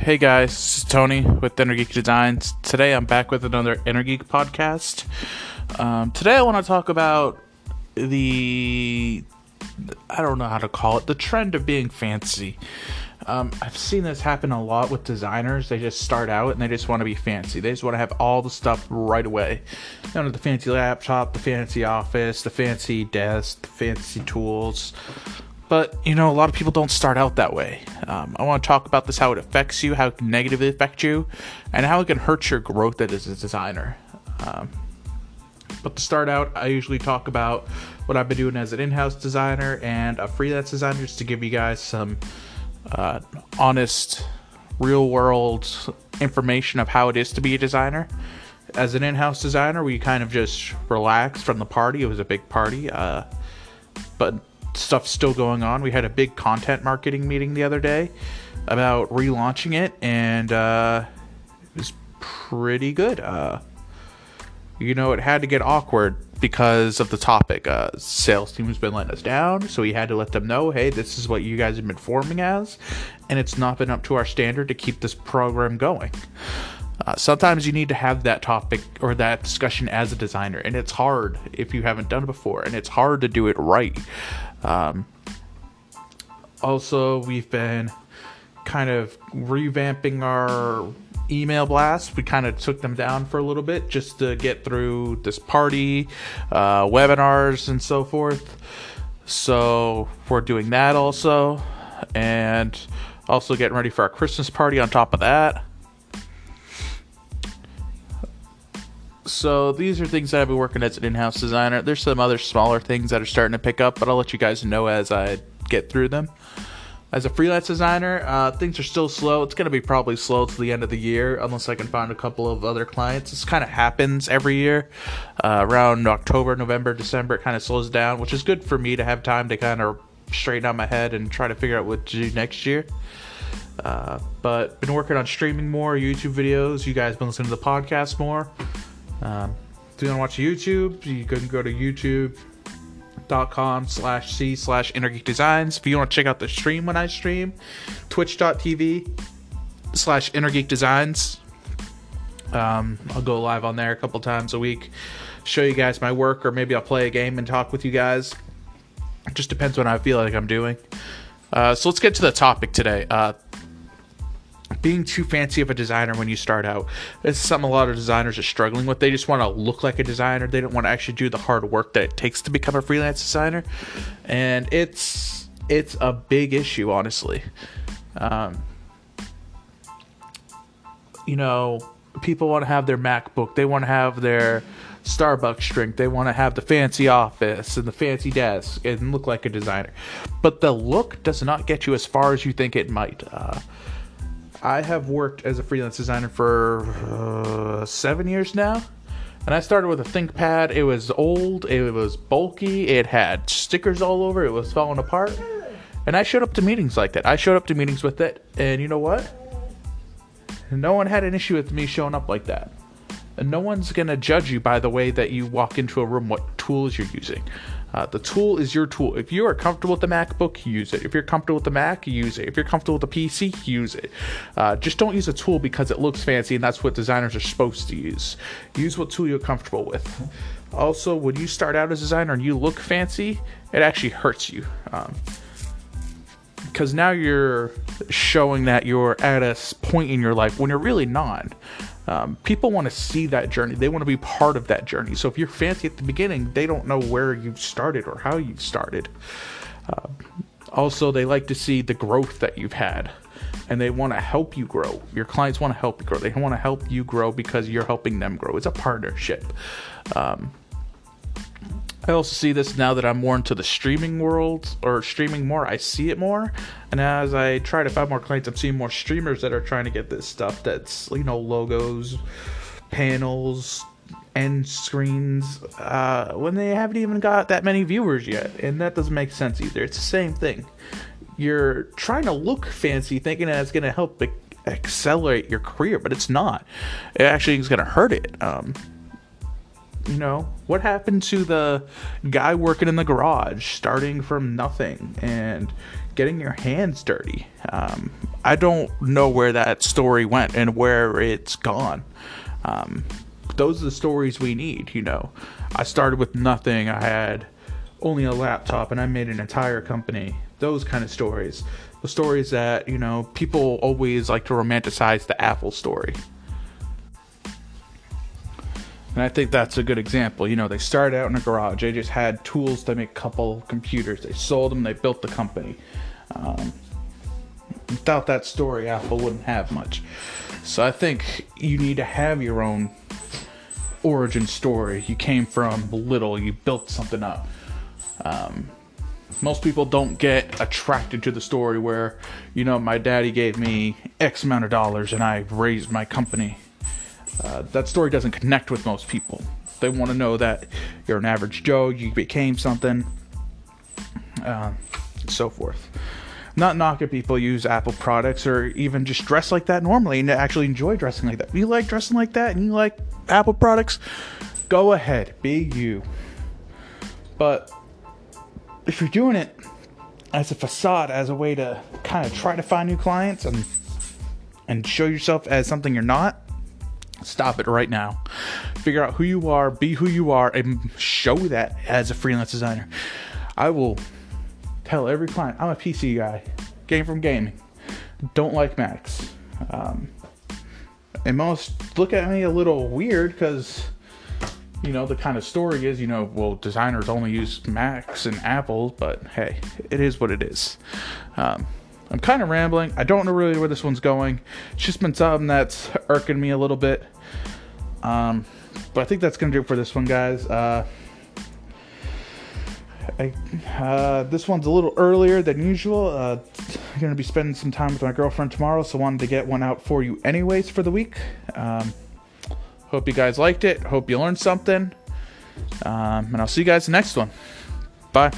Hey guys, this is Tony with Energeek Designs. Today I'm back with another Energeek podcast. Um, today I want to talk about the I don't know how to call it the trend of being fancy. Um, I've seen this happen a lot with designers. They just start out and they just want to be fancy. They just want to have all the stuff right away. You know, the fancy laptop, the fancy office, the fancy desk, the fancy tools. But, you know, a lot of people don't start out that way. Um, I want to talk about this how it affects you, how it can negatively affect you, and how it can hurt your growth as a designer. Um, but to start out, I usually talk about what I've been doing as an in house designer and a freelance designer just to give you guys some uh, honest, real world information of how it is to be a designer. As an in house designer, we kind of just relaxed from the party. It was a big party. Uh, but stuff's still going on. We had a big content marketing meeting the other day about relaunching it, and uh, it was pretty good. Uh, you know, it had to get awkward because of the topic. Uh, sales team has been letting us down, so we had to let them know, hey, this is what you guys have been forming as, and it's not been up to our standard to keep this program going. Uh, sometimes you need to have that topic or that discussion as a designer, and it's hard if you haven't done it before, and it's hard to do it right. Um, also, we've been kind of revamping our email blasts. We kind of took them down for a little bit just to get through this party, uh, webinars, and so forth. So, we're doing that also, and also getting ready for our Christmas party on top of that. So these are things that I've been working as an in-house designer. There's some other smaller things that are starting to pick up, but I'll let you guys know as I get through them. As a freelance designer, uh, things are still slow. It's going to be probably slow to the end of the year unless I can find a couple of other clients. This kind of happens every year. Uh, around October, November, December, it kind of slows down, which is good for me to have time to kind of straighten out my head and try to figure out what to do next year. Uh, but been working on streaming more YouTube videos. You guys been listening to the podcast more. Um, if you want to watch YouTube, you can go to youtube.com slash c slash energeek designs. If you want to check out the stream when I stream, twitch.tv slash energeek designs. Um, I'll go live on there a couple times a week, show you guys my work, or maybe I'll play a game and talk with you guys. It just depends what I feel like I'm doing. Uh, so let's get to the topic today. Uh, being too fancy of a designer when you start out. Is something a lot of designers are struggling with. They just want to look like a designer. They don't want to actually do the hard work that it takes to become a freelance designer, and it's it's a big issue, honestly. Um, you know, people want to have their MacBook. They want to have their Starbucks drink. They want to have the fancy office and the fancy desk and look like a designer. But the look does not get you as far as you think it might. Uh, I have worked as a freelance designer for uh, seven years now. And I started with a ThinkPad. It was old, it was bulky, it had stickers all over, it was falling apart. And I showed up to meetings like that. I showed up to meetings with it, and you know what? No one had an issue with me showing up like that. And no one's gonna judge you by the way that you walk into a room, what tools you're using. Uh, the tool is your tool. If you are comfortable with the MacBook, use it. If you're comfortable with the Mac, use it. If you're comfortable with the PC, use it. Uh, just don't use a tool because it looks fancy and that's what designers are supposed to use. Use what tool you're comfortable with. Also, when you start out as a designer and you look fancy, it actually hurts you. Um, because now you're showing that you're at a point in your life when you're really not. Um, people want to see that journey. They want to be part of that journey. So if you're fancy at the beginning, they don't know where you started or how you started. Uh, also, they like to see the growth that you've had and they want to help you grow. Your clients want to help you grow. They want to help you grow because you're helping them grow. It's a partnership. Um, I also see this now that I'm more into the streaming world or streaming more. I see it more, and as I try to find more clients, I'm seeing more streamers that are trying to get this stuff. That's you know logos, panels, end screens uh, when they haven't even got that many viewers yet, and that doesn't make sense either. It's the same thing. You're trying to look fancy, thinking that it's going to help accelerate your career, but it's not. It actually is going to hurt it. Um, You know, what happened to the guy working in the garage, starting from nothing and getting your hands dirty? Um, I don't know where that story went and where it's gone. Um, those are the stories we need, you know. I started with nothing. I had only a laptop and I made an entire company. Those kind of stories. The stories that, you know, people always like to romanticize the Apple story. And I think that's a good example. You know, they started out in a garage. They just had tools to make a couple computers. They sold them. They built the company. Um, without that story, Apple wouldn't have much. So I think you need to have your own origin story. You came from little. You built something up. Um, most people don't get attracted to the story where, you know, my daddy gave me X amount of dollars and I raised my company uh, that story doesn't connect with most people. They want to know that you're an average Joe, you became something, uh, so forth. not knocking people use Apple products or even just dress like that normally and actually enjoy dressing like that. If you like dressing like that and you like Apple products, go ahead, be you. But if you're doing it as a facade, as a way to kind of try to find new clients and and show yourself as something you're not, Stop it right now. Figure out who you are, be who you are, and show that as a freelance designer. I will tell every client I'm a PC guy, game from gaming, don't like Macs. Um, and most look at me a little weird because you know the kind of story is you know well designers only use Macs and Apples, but hey, it is what it is. Um, I'm kind of rambling. I don't know really where this one's going. It's just been something that's irking me a little bit. Um, but I think that's gonna do it for this one, guys. Uh, I, uh, this one's a little earlier than usual. Uh, I'm gonna be spending some time with my girlfriend tomorrow, so I wanted to get one out for you anyways for the week. Um, hope you guys liked it. Hope you learned something. Um, and I'll see you guys next one. Bye.